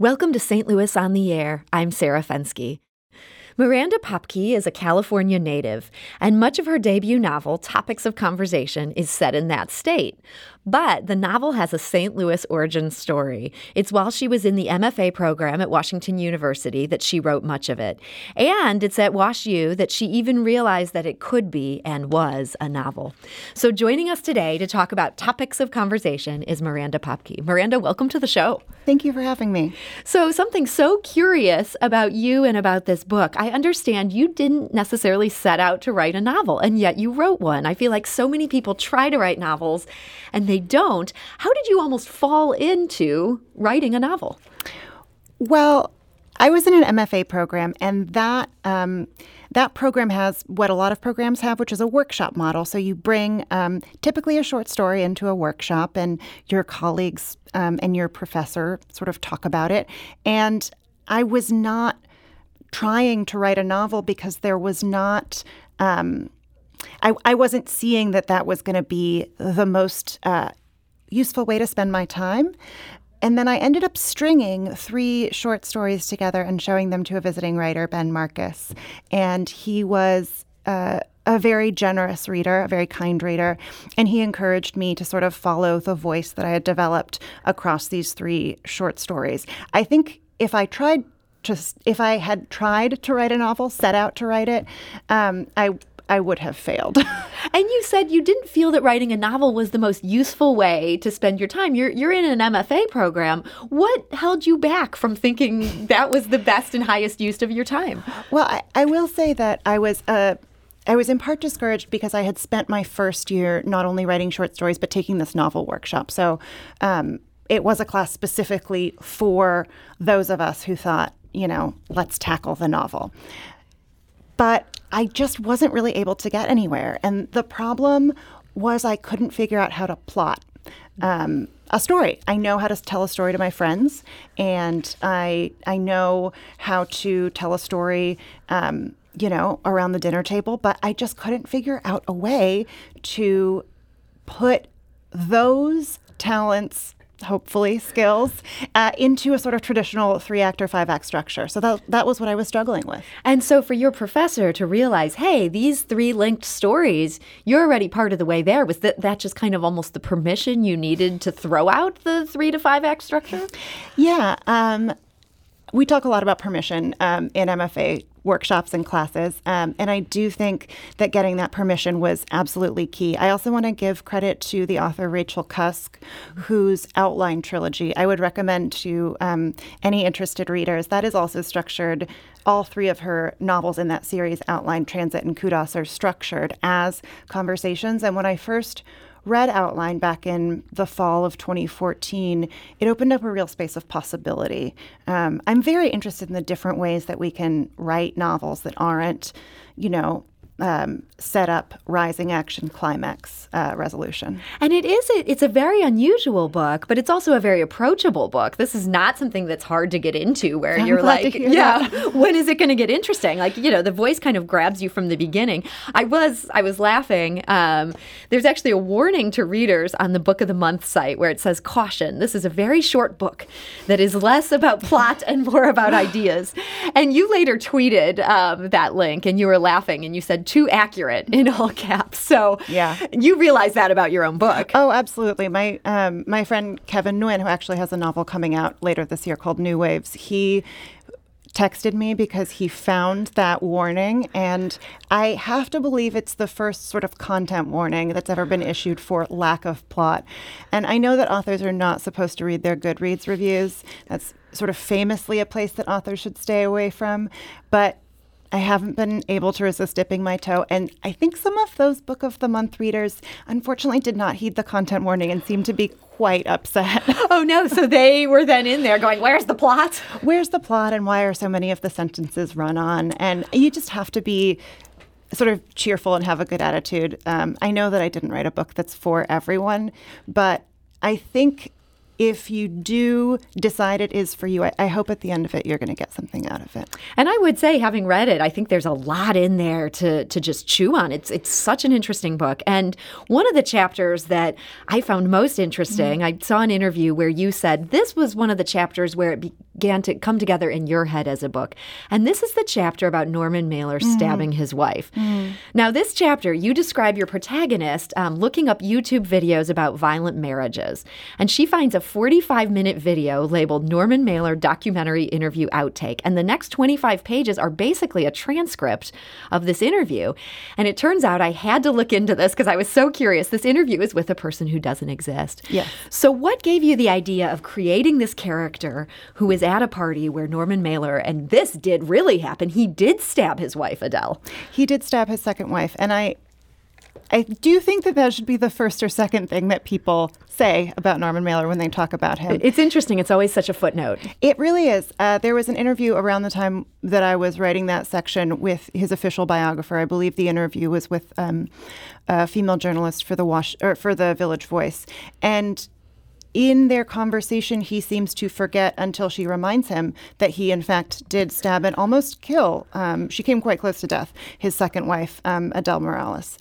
Welcome to St. Louis on the Air. I'm Sarah Fenske. Miranda Popkey is a California native, and much of her debut novel, Topics of Conversation, is set in that state. But the novel has a St. Louis origin story. It's while she was in the MFA program at Washington University that she wrote much of it. And it's at WashU that she even realized that it could be and was a novel. So joining us today to talk about topics of conversation is Miranda Popkey. Miranda, welcome to the show. Thank you for having me. So, something so curious about you and about this book. I understand you didn't necessarily set out to write a novel, and yet you wrote one. I feel like so many people try to write novels and they don't. How did you almost fall into writing a novel? Well, I was in an MFA program, and that um, that program has what a lot of programs have, which is a workshop model. So you bring um, typically a short story into a workshop, and your colleagues um, and your professor sort of talk about it. And I was not trying to write a novel because there was not. Um, I, I wasn't seeing that that was going to be the most uh, useful way to spend my time. And then I ended up stringing three short stories together and showing them to a visiting writer, Ben Marcus. And he was uh, a very generous reader, a very kind reader. And he encouraged me to sort of follow the voice that I had developed across these three short stories. I think if I tried just if I had tried to write a novel, set out to write it, um, I I would have failed. and you said you didn't feel that writing a novel was the most useful way to spend your time. You're you're in an MFA program. What held you back from thinking that was the best and highest use of your time? Well, I, I will say that I was uh, I was in part discouraged because I had spent my first year not only writing short stories but taking this novel workshop. So um, it was a class specifically for those of us who thought, you know, let's tackle the novel. But I just wasn't really able to get anywhere. And the problem was I couldn't figure out how to plot um, a story. I know how to tell a story to my friends, and I I know how to tell a story. Um, you know, around the dinner table, but I just couldn't figure out a way to put those talents hopefully skills uh, into a sort of traditional three act or five act structure. So that, that was what i was struggling with. And so for your professor to realize hey these three linked stories you're already part of the way there. Was that, that just kind of almost the permission you needed to throw out the three to five act structure? Yeah um, we talk a lot about permission um, in MFA workshops and classes. Um, and I do think that getting that permission was absolutely key. I also want to give credit to the author Rachel Cusk, whose outline trilogy I would recommend to um, any interested readers. That is also structured. All three of her novels in that series, Outline, Transit, and Kudos, are structured as conversations. And when I first read Outline back in the fall of 2014, it opened up a real space of possibility. Um, I'm very interested in the different ways that we can write novels that aren't, you know, um, set up rising action climax uh, resolution. And it is a, it's a very unusual book, but it's also a very approachable book. This is not something that's hard to get into where I'm you're like, yeah, when is it going to get interesting? Like you know, the voice kind of grabs you from the beginning. I was I was laughing. Um, there's actually a warning to readers on the Book of the Month site where it says caution. This is a very short book that is less about plot and more about ideas. And you later tweeted um, that link, and you were laughing, and you said too accurate in all caps. So yeah, you realize that about your own book. Oh, absolutely. My um, my friend Kevin Nguyen, who actually has a novel coming out later this year called New Waves, he texted me because he found that warning and I have to believe it's the first sort of content warning that's ever been issued for lack of plot. And I know that authors are not supposed to read their Goodreads reviews. That's sort of famously a place that authors should stay away from, but I haven't been able to resist dipping my toe. And I think some of those Book of the Month readers unfortunately did not heed the content warning and seemed to be quite upset. oh no, so they were then in there going, Where's the plot? Where's the plot and why are so many of the sentences run on? And you just have to be sort of cheerful and have a good attitude. Um, I know that I didn't write a book that's for everyone, but I think if you do decide it is for you, I, I hope at the end of it you're going to get something out of it. And I would say, having read it, I think there's a lot in there to to just chew on. It's it's such an interesting book. And one of the chapters that I found most interesting, mm-hmm. I saw an interview where you said this was one of the chapters where it be- began to come together in your head as a book. And this is the chapter about Norman Mailer mm. stabbing his wife. Mm. Now, this chapter, you describe your protagonist um, looking up YouTube videos about violent marriages. And she finds a 45 minute video labeled Norman Mailer documentary interview outtake. And the next 25 pages are basically a transcript of this interview. And it turns out I had to look into this because I was so curious. This interview is with a person who doesn't exist. Yes. So, what gave you the idea of creating this character who is at a party where Norman Mailer, and this did really happen, he did stab his wife, Adele? He did stab his second wife. And I, I do think that that should be the first or second thing that people say about Norman Mailer when they talk about him. It's interesting. It's always such a footnote. It really is. Uh, there was an interview around the time that I was writing that section with his official biographer. I believe the interview was with um, a female journalist for the Wash or for the Village Voice, and in their conversation, he seems to forget until she reminds him that he, in fact, did stab and almost kill. Um, she came quite close to death. His second wife, um, Adele Morales.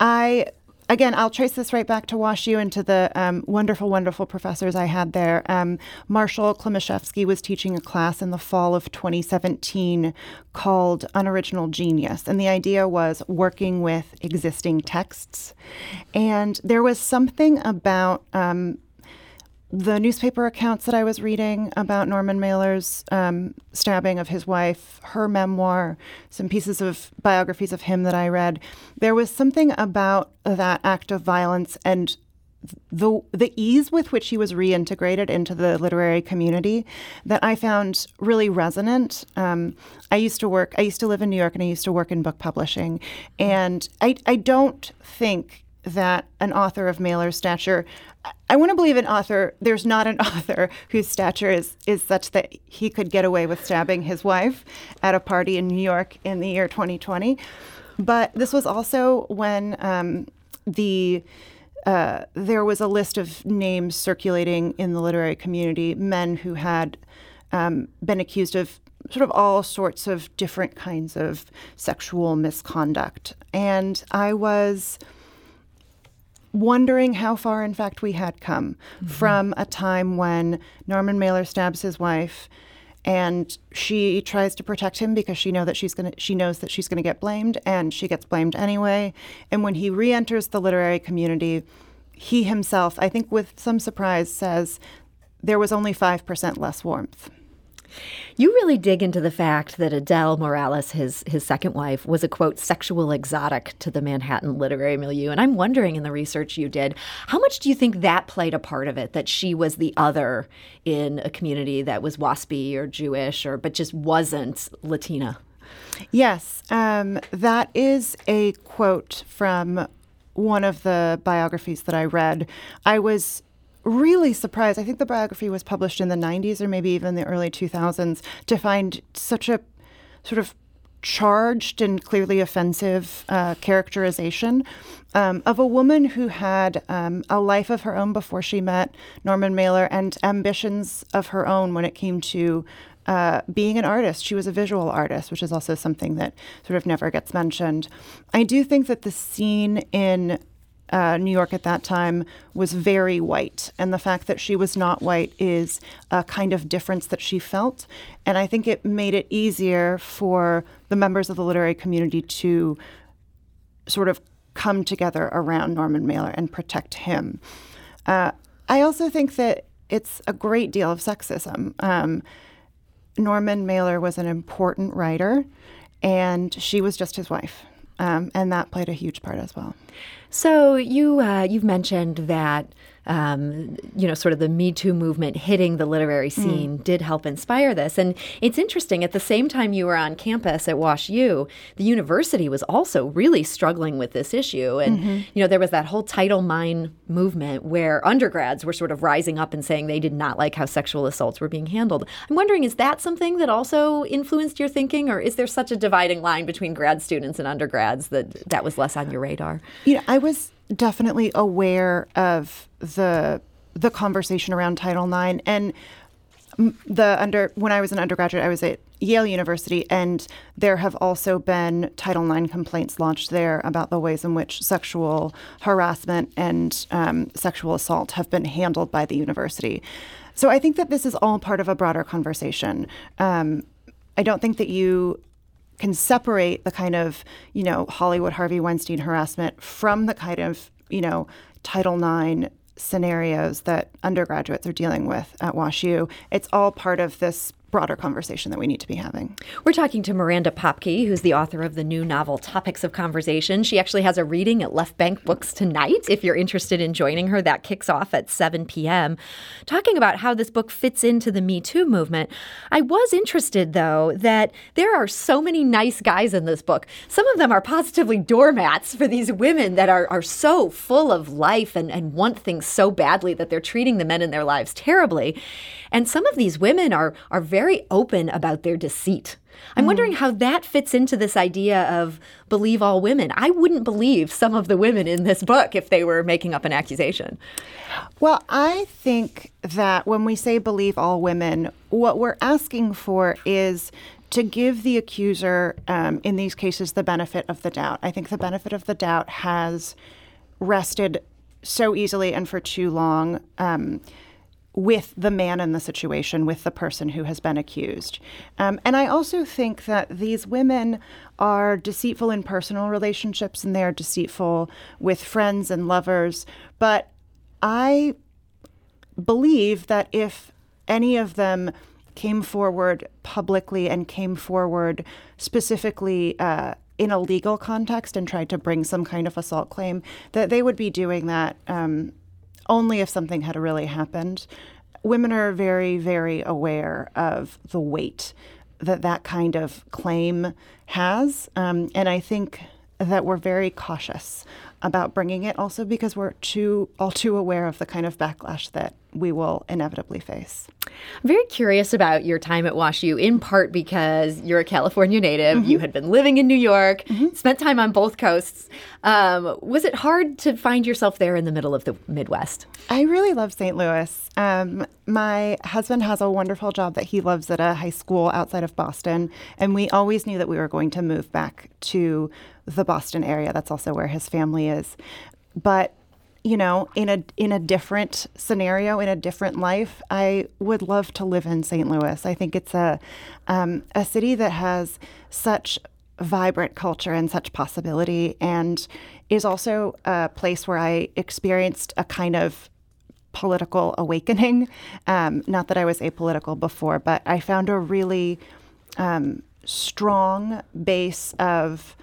I again, I'll trace this right back to WashU and to the um, wonderful, wonderful professors I had there. Um, Marshall Klimasewiski was teaching a class in the fall of 2017 called Unoriginal Genius. And the idea was working with existing texts. And there was something about um, the newspaper accounts that I was reading about Norman Mailer's um, stabbing of his wife, her memoir, some pieces of biographies of him that I read, there was something about that act of violence and the the ease with which he was reintegrated into the literary community that I found really resonant. Um, I used to work. I used to live in New York, and I used to work in book publishing, and I I don't think that an author of Mailer's stature I want to believe an author. There's not an author whose stature is is such that he could get away with stabbing his wife at a party in New York in the year 2020. But this was also when um, the uh, there was a list of names circulating in the literary community, men who had um, been accused of sort of all sorts of different kinds of sexual misconduct, and I was wondering how far, in fact, we had come mm-hmm. from a time when Norman Mailer stabs his wife and she tries to protect him because she know that she's going to she knows that she's going to get blamed and she gets blamed anyway and when he re-enters the literary community he himself i think with some surprise says there was only 5% less warmth you really dig into the fact that Adele Morales, his his second wife, was a quote sexual exotic to the Manhattan literary milieu. And I'm wondering in the research you did, how much do you think that played a part of it? That she was the other in a community that was waspy or Jewish or but just wasn't Latina. Yes, um, that is a quote from one of the biographies that I read. I was really surprised. I think the biography was published in the 90s or maybe even the early 2000s to find such a sort of charged and clearly offensive uh, characterization um, of a woman who had um, a life of her own before she met Norman Mailer and ambitions of her own when it came to uh, being an artist. She was a visual artist, which is also something that sort of never gets mentioned. I do think that the scene in uh, New York at that time was very white. And the fact that she was not white is a kind of difference that she felt. And I think it made it easier for the members of the literary community to sort of come together around Norman Mailer and protect him. Uh, I also think that it's a great deal of sexism. Um, Norman Mailer was an important writer, and she was just his wife. Um, and that played a huge part as well. So you uh, you've mentioned that um, you know, sort of the Me Too movement hitting the literary hmm. scene mm. did help inspire this. And it's interesting, at the same time you were on campus at WashU, the university was also really struggling with this issue. And, mm-hmm. you know, there was that whole Title IX movement where undergrads were sort of rising up and saying they did not like how sexual assaults were being handled. I'm wondering, is that something that also influenced your thinking, or is there such a dividing line between grad students and undergrads that that was less on your radar? You know, I was definitely aware of the the conversation around Title IX and the under when I was an undergraduate, I was at Yale University, and there have also been Title IX complaints launched there about the ways in which sexual harassment and um, sexual assault have been handled by the university. so I think that this is all part of a broader conversation. Um, I don't think that you can separate the kind of, you know, Hollywood Harvey Weinstein harassment from the kind of, you know, Title IX scenarios that undergraduates are dealing with at WashU. It's all part of this broader conversation that we need to be having. We're talking to Miranda Popkey, who's the author of the new novel Topics of Conversation. She actually has a reading at Left Bank Books tonight. If you're interested in joining her, that kicks off at 7 p.m. Talking about how this book fits into the Me Too movement. I was interested, though, that there are so many nice guys in this book. Some of them are positively doormats for these women that are, are so full of life and, and want things so badly that they're treating the men in their lives terribly. And some of these women are, are very very open about their deceit. I'm mm. wondering how that fits into this idea of believe all women. I wouldn't believe some of the women in this book if they were making up an accusation. Well, I think that when we say believe all women, what we're asking for is to give the accuser, um, in these cases, the benefit of the doubt. I think the benefit of the doubt has rested so easily and for too long. Um, with the man in the situation, with the person who has been accused. Um, and I also think that these women are deceitful in personal relationships and they're deceitful with friends and lovers. But I believe that if any of them came forward publicly and came forward specifically uh, in a legal context and tried to bring some kind of assault claim, that they would be doing that um, only if something had really happened. Women are very, very aware of the weight that that kind of claim has. Um, and I think that we're very cautious about bringing it also because we're too all too aware of the kind of backlash that we will inevitably face. I'm very curious about your time at WashU, in part because you're a California native. Mm-hmm. You had been living in New York, mm-hmm. spent time on both coasts. Um, was it hard to find yourself there in the middle of the Midwest? I really love St. Louis. Um, my husband has a wonderful job that he loves at a high school outside of Boston, and we always knew that we were going to move back to the Boston area. That's also where his family is. But you know, in a in a different scenario, in a different life, I would love to live in St. Louis. I think it's a um, a city that has such vibrant culture and such possibility, and is also a place where I experienced a kind of political awakening. Um, not that I was apolitical before, but I found a really um, strong base of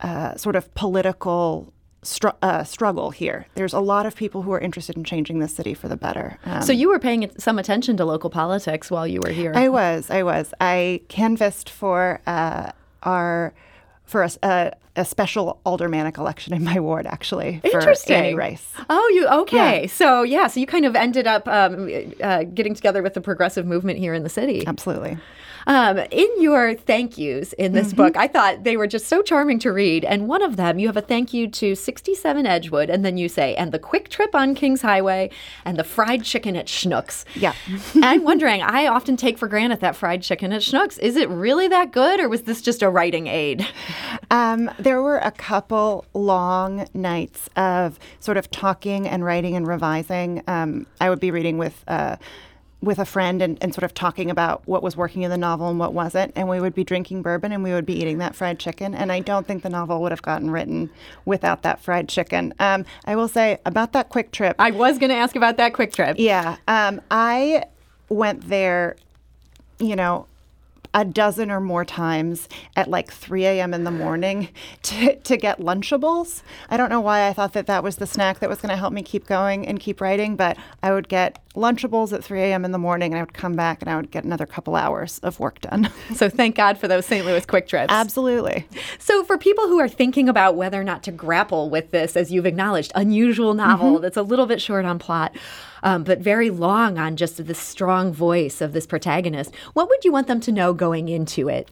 uh, sort of political str- uh, struggle here. There's a lot of people who are interested in changing the city for the better. Um, so you were paying some attention to local politics while you were here. I was. I was. I canvassed for uh, our for a, a, a, special aldermanic election in my ward, actually. Interesting. Annie Rice. Oh, you okay? Yeah. So yeah, so you kind of ended up um, uh, getting together with the progressive movement here in the city. Absolutely. Um, in your thank yous in this mm-hmm. book, I thought they were just so charming to read. And one of them, you have a thank you to 67 Edgewood, and then you say, and the QuikTrip on Kings Highway, and the fried chicken at Schnucks. Yeah. I'm wondering, I often take for granted that fried chicken at Schnucks. Is it really that good, or was this just a writing aid? Um, there were a couple long nights of sort of talking and writing and revising. Um, I would be reading with. Uh, with a friend and, and sort of talking about what was working in the novel and what wasn't. And we would be drinking bourbon and we would be eating that fried chicken. And I don't think the novel would have gotten written without that fried chicken. Um, I will say about that QuikTrip. I was going to ask about that QuikTrip. Yeah. Um, I went there, you know, a dozen or more times at like 3 a.m. in the morning to, to get Lunchables. I don't know why I thought that that was the snack that was going to help me keep going and keep writing, but I would get Lunchables at 3 a.m. in the morning and I would come back and I would get another couple hours of work done. So thank God for those St. Louis QuikTrips. Absolutely. So for people who are thinking about whether or not to grapple with this, as you've acknowledged, unusual novel mm-hmm. that's a little bit short on plot, um, but very long on just the strong voice of this protagonist. What would you want them to know going into it?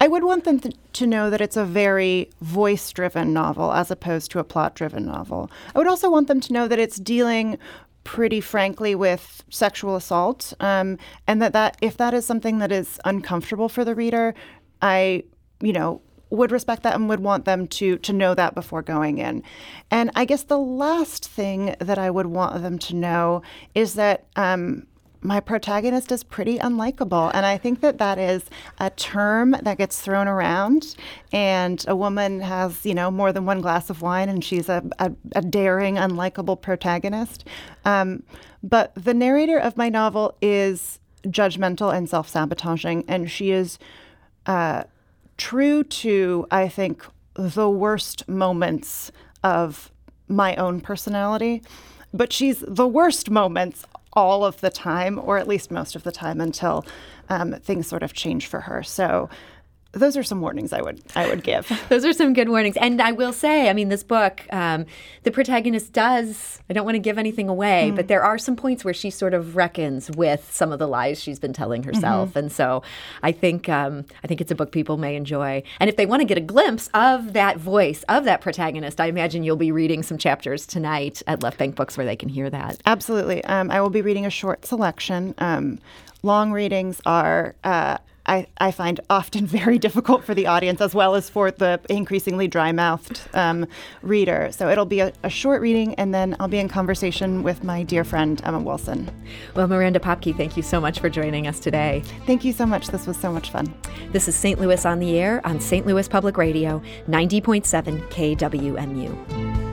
I would want them to know that it's a very voice driven novel as opposed to a plot driven novel. I would also want them to know that it's dealing pretty frankly with sexual assault um, and that, that if that is something that is uncomfortable for the reader, I, you know, would respect that and would want them to to know that before going in. And I guess the last thing that I would want them to know is that um, my protagonist is pretty unlikable. And I think that that is a term that gets thrown around. And a woman has, you know, more than one glass of wine and she's a, a, a daring, unlikable protagonist. Um, but the narrator of my novel is judgmental and self sabotaging. And she is uh, true to, I think, the worst moments of my own personality. But she's the worst moments all of the time, or at least most of the time, until um, things sort of change for her. So those are some warnings I would I would give. those are some good warnings, and I will say, I mean, this book, um, the protagonist does. I don't want to give anything away, mm. but there are some points where she sort of reckons with some of the lies she's been telling herself, mm-hmm. and so I think um, I think it's a book people may enjoy. And if they want to get a glimpse of that voice of that protagonist, I imagine you'll be reading some chapters tonight at Left Bank Books where they can hear that. Absolutely, um, I will be reading a short selection. Um, long readings are. Uh, I, I find often very difficult for the audience as well as for the increasingly dry mouthed um, reader. So it'll be a, a, short reading, and then I'll be in conversation with my dear friend, Emma Wilson. Well, Miranda Popkey, thank you so much for joining us today. Thank you so much. This was so much fun. This is St. Louis on the Air on St. Louis Public Radio, 90.7 KWMU.